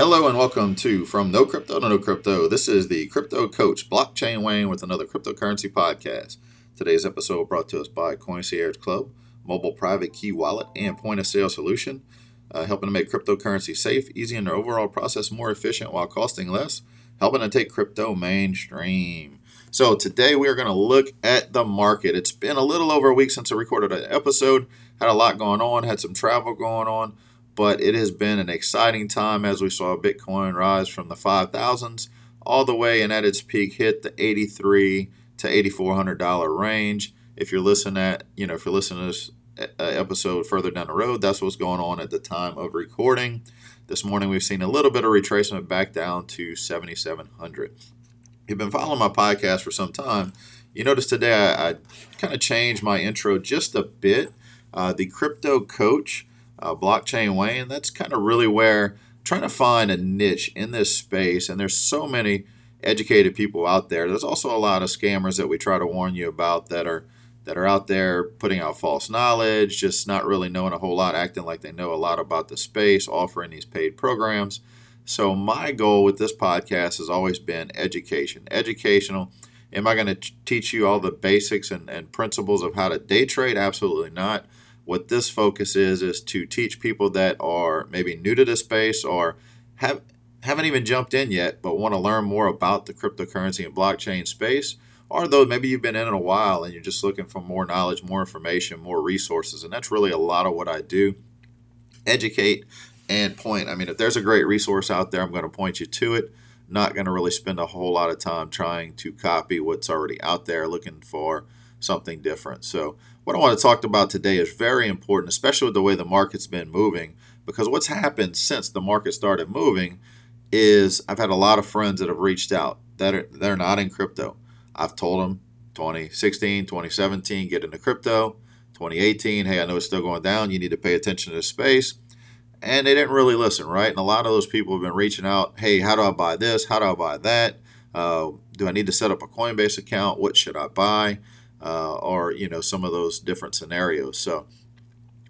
Hello and welcome to From No Crypto to No Crypto. This is the Crypto Coach Blockchain Wayne with another cryptocurrency podcast. Today's episode brought to us by Concierge Club, mobile private key wallet, and point of sale solution, uh, helping to make cryptocurrency safe, easy, and their overall process more efficient while costing less, helping to take crypto mainstream. So today we are going to look at the market. It's been a little over a week since I recorded an episode. Had a lot going on, had some travel going on but it has been an exciting time as we saw Bitcoin rise from the 5,000s all the way and at its peak hit the 83 to 8400 dollar range. If you're listening at, you know, if you're listening to this uh, episode further down the road, that's what's going on at the time of recording. This morning we've seen a little bit of retracement back down to 7700. You've been following my podcast for some time. You notice today I, I kind of changed my intro just a bit. Uh, the crypto coach uh, blockchain and That's kind of really where trying to find a niche in this space. And there's so many educated people out there. There's also a lot of scammers that we try to warn you about that are that are out there putting out false knowledge, just not really knowing a whole lot, acting like they know a lot about the space, offering these paid programs. So my goal with this podcast has always been education, educational. Am I going to teach you all the basics and, and principles of how to day trade? Absolutely not. What this focus is is to teach people that are maybe new to the space or have haven't even jumped in yet but want to learn more about the cryptocurrency and blockchain space or though maybe you've been in it a while and you're just looking for more knowledge, more information, more resources. And that's really a lot of what I do. Educate and point. I mean, if there's a great resource out there, I'm going to point you to it. Not going to really spend a whole lot of time trying to copy what's already out there, looking for something different. So, what I want to talk about today is very important, especially with the way the market's been moving, because what's happened since the market started moving is I've had a lot of friends that have reached out that are they're not in crypto. I've told them 2016, 2017, get into crypto. 2018, hey, I know it's still going down. You need to pay attention to the space. And they didn't really listen, right? And a lot of those people have been reaching out, hey, how do I buy this? How do I buy that? Uh, do I need to set up a Coinbase account? What should I buy? Uh, or you know some of those different scenarios. So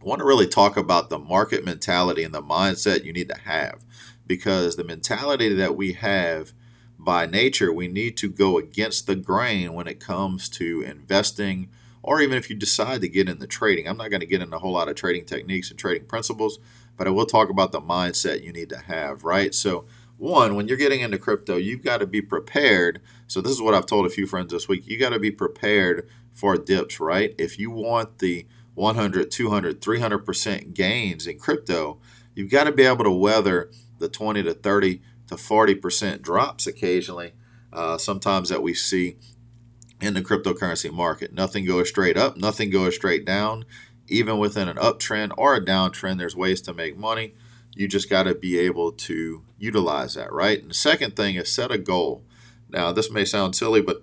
I want to really talk about the market mentality and the mindset you need to have because the mentality that we have by nature, we need to go against the grain when it comes to investing or even if you decide to get into trading. I'm not going to get into a whole lot of trading techniques and trading principles, but I will talk about the mindset you need to have, right? So one, when you're getting into crypto, you've got to be prepared. So, this is what I've told a few friends this week. You got to be prepared for dips, right? If you want the 100, 200, 300% gains in crypto, you've got to be able to weather the 20 to 30 to 40% drops occasionally, uh, sometimes that we see in the cryptocurrency market. Nothing goes straight up, nothing goes straight down. Even within an uptrend or a downtrend, there's ways to make money. You just got to be able to utilize that, right? And the second thing is set a goal. Now, this may sound silly, but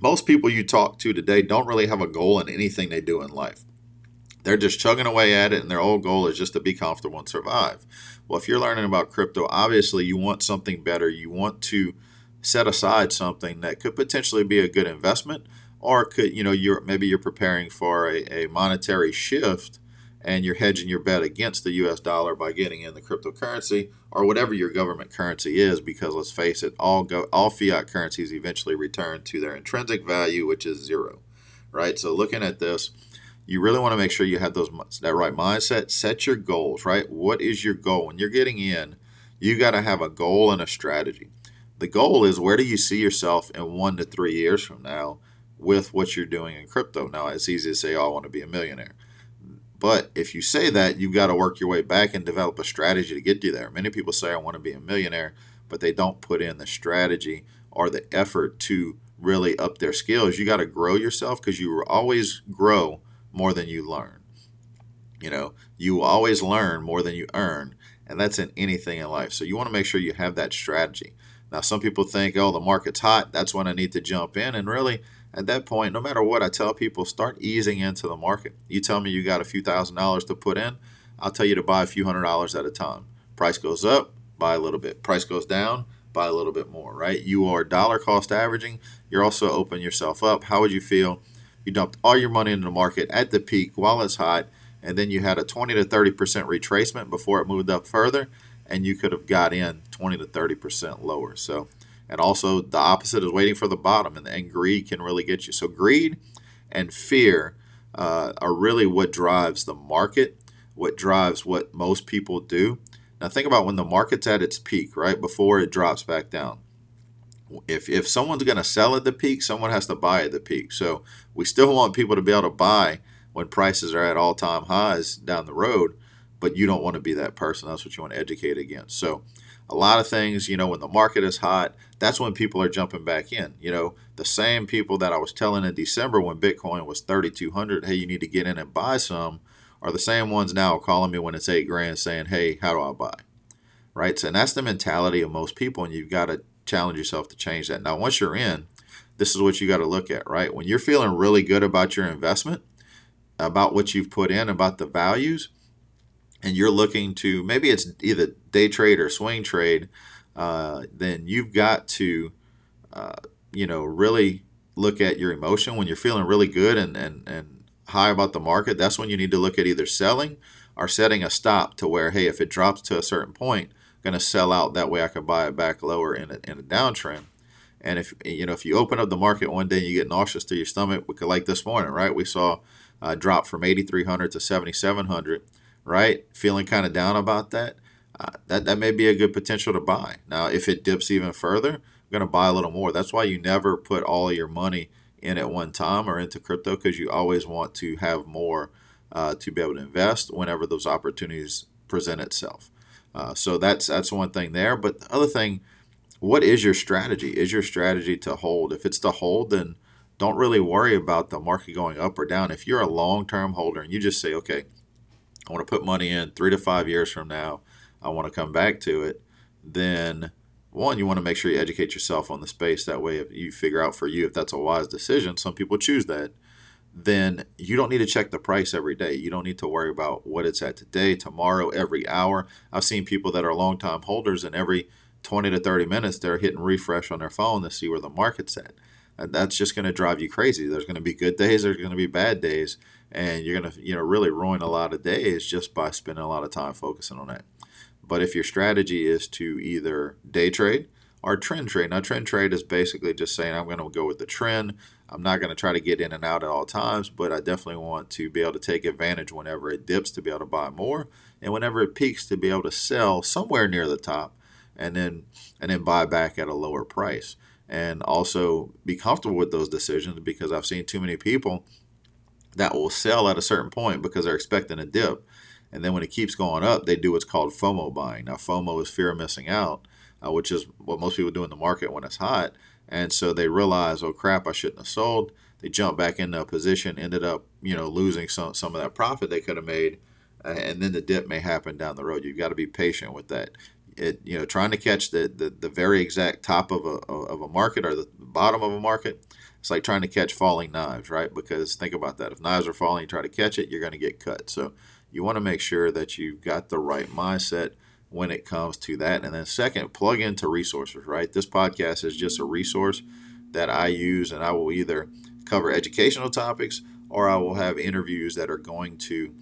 most people you talk to today don't really have a goal in anything they do in life. They're just chugging away at it, and their whole goal is just to be comfortable and survive. Well, if you're learning about crypto, obviously you want something better. You want to set aside something that could potentially be a good investment, or could you know you're maybe you're preparing for a, a monetary shift and you're hedging your bet against the US dollar by getting in the cryptocurrency or whatever your government currency is because let's face it all go, all fiat currencies eventually return to their intrinsic value which is zero right? So looking at this you really want to make sure you have those that right mindset. Set your goals right? What is your goal? When you're getting in you got to have a goal and a strategy. The goal is where do you see yourself in 1 to 3 years from now with what you're doing in crypto? Now it's easy to say oh, I want to be a millionaire but if you say that, you've got to work your way back and develop a strategy to get you there. Many people say, I want to be a millionaire, but they don't put in the strategy or the effort to really up their skills. You got to grow yourself because you always grow more than you learn. You know, you always learn more than you earn, and that's in anything in life. So you want to make sure you have that strategy. Now, some people think, oh, the market's hot. That's when I need to jump in. And really, at that point, no matter what, I tell people start easing into the market. You tell me you got a few thousand dollars to put in, I'll tell you to buy a few hundred dollars at a time. Price goes up, buy a little bit. Price goes down, buy a little bit more, right? You are dollar cost averaging. You're also opening yourself up. How would you feel? You dumped all your money into the market at the peak while it's hot, and then you had a 20 to 30% retracement before it moved up further. and you could have got in 20 to 30 percent lower. So, and also the opposite is waiting for the bottom, and, and greed can really get you. So, greed and fear uh, are really what drives the market, what drives what most people do. Now, think about when the market's at its peak, right before it drops back down. If, if someone's going to sell at the peak, someone has to buy at the peak. So we still want people to be able to buy when prices are at all time highs down the road, but you don't want to be that person. That's what you want to educate against. So a lot of things, you know, when the market is hot, that's when people are jumping back in. You know, the same people that I was telling in December when Bitcoin was 3,200, hey, you need to get in and buy some, are the same ones now calling me when it's eight grand saying, hey, how do I buy? Right. So, and that's the mentality of most people, and you've got to challenge yourself to change that. Now, once you're in, this is what you got to look at, right? When you're feeling really good about your investment, about what you've put in, about the values, and you're looking to maybe it's either day trade or swing trade, uh, then you've got to, uh, you know, really look at your emotion when you're feeling really good and, and, and high about the market. That's when you need to look at either selling or setting a stop to where, hey, if it drops to a certain point, I'm going to sell out. That way I can buy it back lower in a, in a downtrend. And if you know if you open up the market one day and you get nauseous to your stomach, we could like this morning, right? We saw a drop from 8,300 to 7,700 right? Feeling kind of down about that, uh, that that may be a good potential to buy. Now, if it dips even further, I'm going to buy a little more. That's why you never put all your money in at one time or into crypto because you always want to have more uh, to be able to invest whenever those opportunities present itself. Uh, so that's that's one thing there. But the other thing, what is your strategy? Is your strategy to hold? If it's to hold, then don't really worry about the market going up or down. If you're a long-term holder and you just say, okay, I want to put money in three to five years from now, I want to come back to it, then one, you want to make sure you educate yourself on the space. That way, if you figure out for you if that's a wise decision, some people choose that, then you don't need to check the price every day. You don't need to worry about what it's at today, tomorrow, every hour. I've seen people that are long time holders, and every 20 to 30 minutes, they're hitting refresh on their phone to see where the market's at. And that's just going to drive you crazy. There's going to be good days, there's going to be bad days and you're going to you know really ruin a lot of days just by spending a lot of time focusing on that but if your strategy is to either day trade or trend trade now trend trade is basically just saying i'm going to go with the trend i'm not going to try to get in and out at all times but i definitely want to be able to take advantage whenever it dips to be able to buy more and whenever it peaks to be able to sell somewhere near the top and then and then buy back at a lower price and also be comfortable with those decisions because i've seen too many people that will sell at a certain point because they're expecting a dip. And then when it keeps going up, they do what's called FOMO buying. Now, FOMO is fear of missing out, uh, which is what most people do in the market when it's hot. And so they realize, oh crap, I shouldn't have sold. They jump back into a position, ended up, you know, losing some some of that profit they could have made, uh, and then the dip may happen down the road. You've got to be patient with that. It, you know, trying to catch the, the, the very exact top of a, of a market or the bottom of a market it's like trying to catch falling knives, right? Because think about that. If knives are falling, you try to catch it, you're going to get cut. So you want to make sure that you've got the right mindset when it comes to that. And then, second, plug into resources, right? This podcast is just a resource that I use, and I will either cover educational topics or I will have interviews that are going to,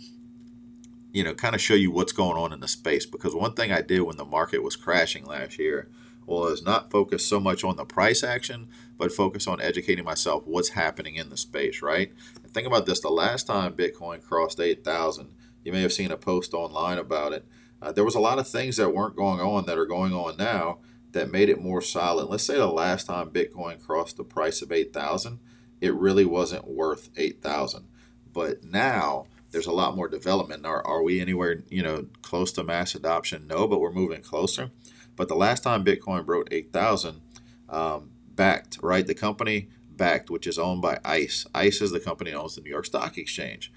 you know, kind of show you what's going on in the space. Because one thing I did when the market was crashing last year was not focus so much on the price action, but focus on educating myself what's happening in the space, right? And think about this the last time Bitcoin crossed 8,000, you may have seen a post online about it. Uh, there was a lot of things that weren't going on that are going on now that made it more solid. Let's say the last time Bitcoin crossed the price of 8,000, it really wasn't worth 8,000. But now there's a lot more development. Are, are we anywhere, you know, close to mass adoption? No, but we're moving closer. But the last time Bitcoin broke 8,000, um, Bakkt, right? The company Bakkt, which is owned by ICE. ICE is the company that owns the New York Stock Exchange.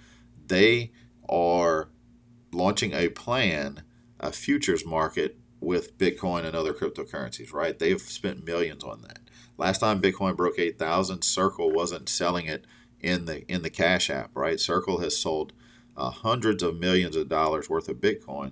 They are launching a plan, a futures market with Bitcoin and other cryptocurrencies, right? They've spent millions on that. Last time Bitcoin broke 8,000, Circle wasn't selling it in the in the Cash App, right? Circle has sold uh, hundreds of millions of dollars worth of Bitcoin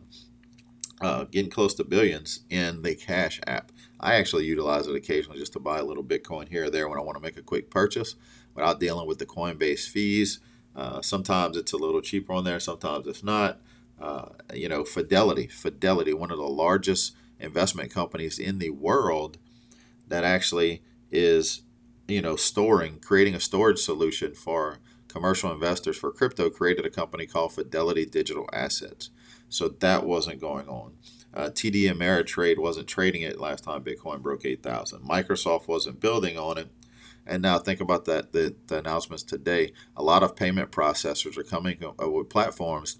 uh, getting close to billions in the Cash app. I actually utilize it occasionally just to buy a little Bitcoin here or there when I want to make a quick purchase without dealing with the Coinbase fees. Uh, sometimes it's a little cheaper on there, sometimes it's not. uh, you know, Fidelity, Fidelity, one of the largest investment companies in the world that actually is, you know, storing, creating a storage solution for commercial investors for crypto, created a company called Fidelity Digital Assets. So that wasn't going on. Uh, TD Ameritrade wasn't trading it last time Bitcoin broke 8,000. Microsoft wasn't building on it. And now think about that the, the announcements today. A lot of payment processors are coming with platforms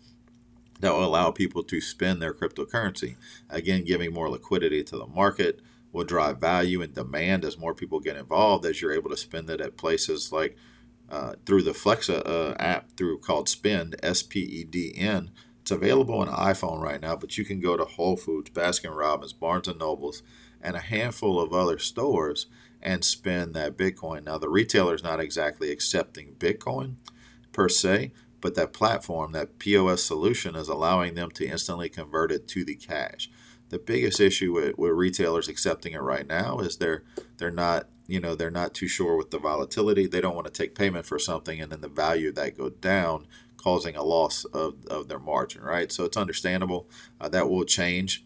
that will allow people to spend their cryptocurrency. Again, giving more liquidity to the market will drive value and demand as more people get involved as you're able to spend it at places like uh, through the Flexa uh, app through called Spend S P E D N. It's available on iPhone right now, but you can go to Whole Foods, Baskin Robbins, Barnes and Nobles, and a handful of other stores and spend that Bitcoin. Now the retailer is not exactly accepting Bitcoin per se, but that platform, that POS solution, is allowing them to instantly convert it to the cash. The biggest issue with, with retailers accepting it right now is they're they're not you know they're not too sure with the volatility. They don't want to take payment for something and then the value that go down, causing a loss of, of their margin. Right. So it's understandable uh, that will change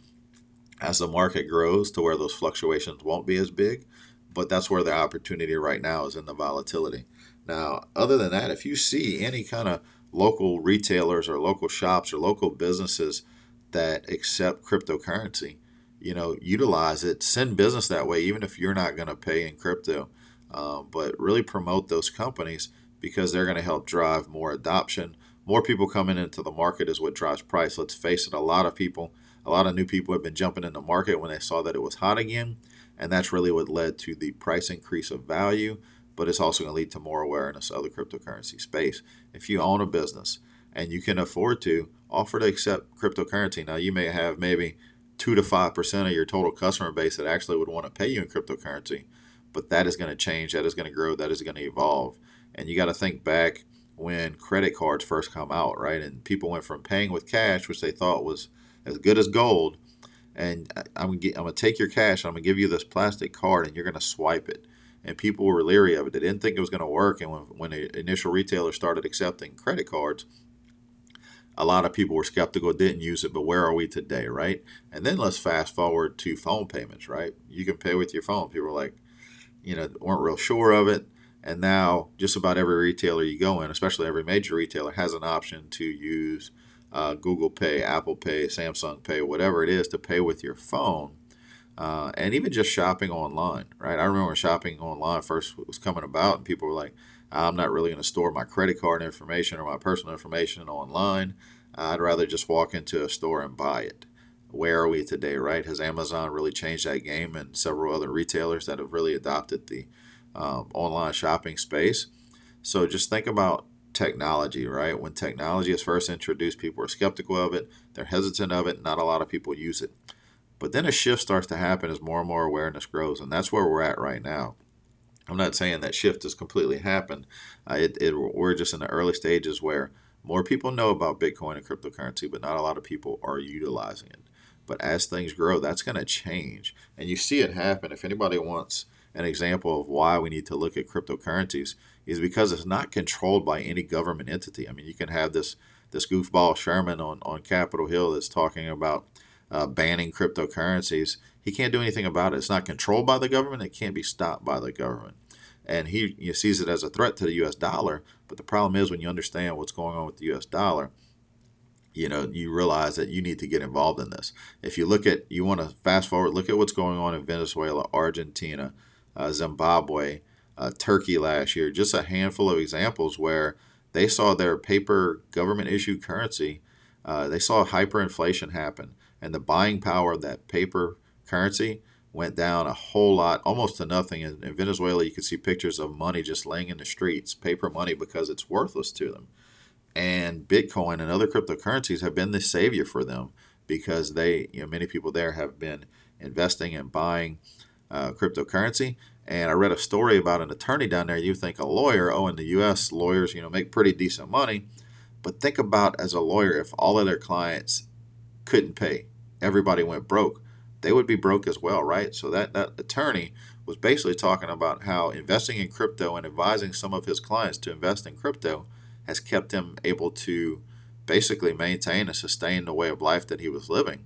as the market grows to where those fluctuations won't be as big. But that's where the opportunity right now is in the volatility. Now, other than that, if you see any kind of local retailers or local shops or local businesses that accept cryptocurrency, you know, utilize it, send business that way, even if you're not going to pay in crypto. Um, but really promote those companies because they're going to help drive more adoption. More people coming into the market is what drives price. Let's face it, a lot of people, a lot of new people have been jumping in the market when they saw that it was hot again. And that's really what led to the price increase of value but it's also going to lead to more awareness of the cryptocurrency space. If you own a business and you can afford to, offer to accept cryptocurrency. Now, you may have maybe 2 to 5% of your total customer base that actually would want to pay you in cryptocurrency, but that is going to change, that is going to grow, that is going to evolve. And you got to think back when credit cards first come out, right? And people went from paying with cash, which they thought was as good as gold, and I'm gonna, get, I'm gonna take your cash, I'm gonna give you this plastic card, and you're gonna swipe it and people were leery of it. They didn't think it was to work. And when, when the initial retailers started accepting credit cards, a lot of people were skeptical, didn't use it. But where are we today, right? And then let's fast forward to phone payments, right? You can pay with your phone. People were like, you know, weren't real sure of it. And now just about every retailer you go in, especially every major retailer, has an option to use uh, Google Pay, Apple Pay, Samsung Pay, whatever it is to pay with your phone uh, and even just shopping online, right? I remember shopping online first was coming about, and people were like, "I'm not really going to store my credit card information or my personal information online. I'd rather just walk into a store and buy it." Where are we today, right? Has Amazon really changed that game, and several other retailers that have really adopted the um, online shopping space? So just think about technology, right? When technology is first introduced, people are skeptical of it, they're hesitant of it, not a lot of people use it. But then a shift starts to happen as more and more awareness grows, and that's where we're at right now. I'm not saying that shift has completely happened. Uh, it, it, we're just in the early stages where more people know about Bitcoin and cryptocurrency, but not a lot of people are utilizing it. But as things grow, that's going to change. And you see it happen. If anybody wants an example of why we need to look at cryptocurrencies, is because it's not controlled by any government entity. I mean, you can have this this goofball Sherman on, on Capitol Hill that's talking about uh, banning cryptocurrencies. He can't do anything about it. It's not controlled by the government. It can't be stopped by the government. And he you know, sees it as a threat to the U.S. dollar. But the problem is when you understand what's going on with the U.S. dollar, you know, you realize that you need to get involved in this. If you look at, you want to fast forward, look at what's going on in Venezuela, Argentina, uh, Zimbabwe, uh, Turkey last year, just a handful of examples where they saw their paper government issued currency, uh, they saw hyperinflation happen and the buying power of that paper currency went down a whole lot, almost to nothing. In, in, Venezuela, you can see pictures of money just laying in the streets, paper money, because it's worthless to them. And Bitcoin and other cryptocurrencies have been the savior for them because they, you know, many people there have been investing and buying uh, cryptocurrency. And I read a story about an attorney down there. You think a lawyer? Oh, in the U.S., lawyers, you know, make pretty decent money. But think about as a lawyer, if all of their clients couldn't pay, everybody went broke, they would be broke as well, right? So that, that attorney was basically talking about how investing in crypto and advising some of his clients to invest in crypto has kept him able to basically maintain and sustain the way of life that he was living.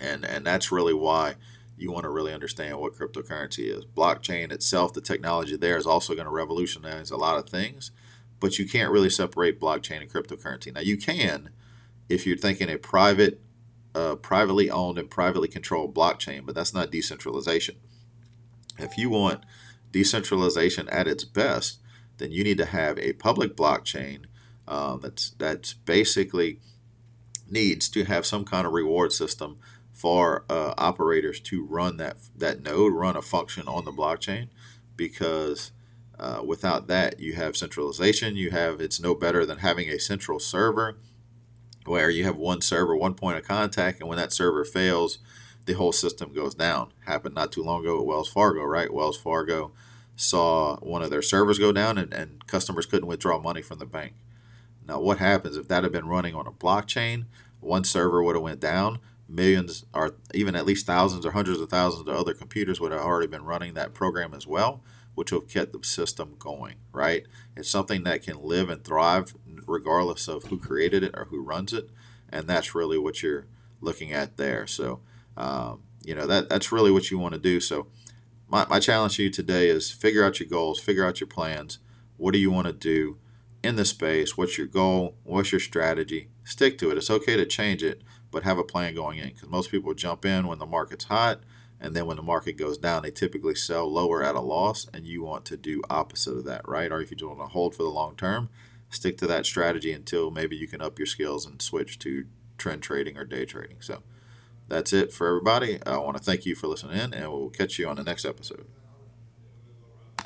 And and that's really why you want to really understand what cryptocurrency is. Blockchain itself, the technology there is also going to revolutionize a lot of things, but you can't really separate blockchain and cryptocurrency. Now you can if you're thinking a private uh, privately owned and privately controlled blockchain, but that's not decentralization. If you want decentralization at its best, then you need to have a public blockchain um, that's that's basically needs to have some kind of reward system for uh, operators to run that that node, run a function on the blockchain, because uh, without that you have centralization. You have it's no better than having a central server where you have one server, one point of contact, and when that server fails, the whole system goes down. Happened not too long ago at Wells Fargo, right? Wells Fargo saw one of their servers go down and, and customers couldn't withdraw money from the bank. Now, what happens if that had been running on a blockchain? One server would have went down. Millions, or even at least thousands or hundreds of thousands of other computers would have already been running that program as well, which would have kept the system going. Right? It's something that can live and thrive regardless of who created it or who runs it, and that's really what you're looking at there. So, um, you know that that's really what you want to do. So, my, my challenge to you today is figure out your goals, figure out your plans. What do you want to do? in the space. What's your goal? What's your strategy? Stick to it. It's okay to change it, but have a plan going in because most people jump in when the market's hot, and then when the market goes down, they typically sell lower at a loss, and you want to do opposite of that, right? Or if you want to hold for the long term, stick to that strategy until maybe you can up your skills and switch to trend trading or day trading. So that's it for everybody. I want to thank you for listening in, and we'll catch you on the next episode.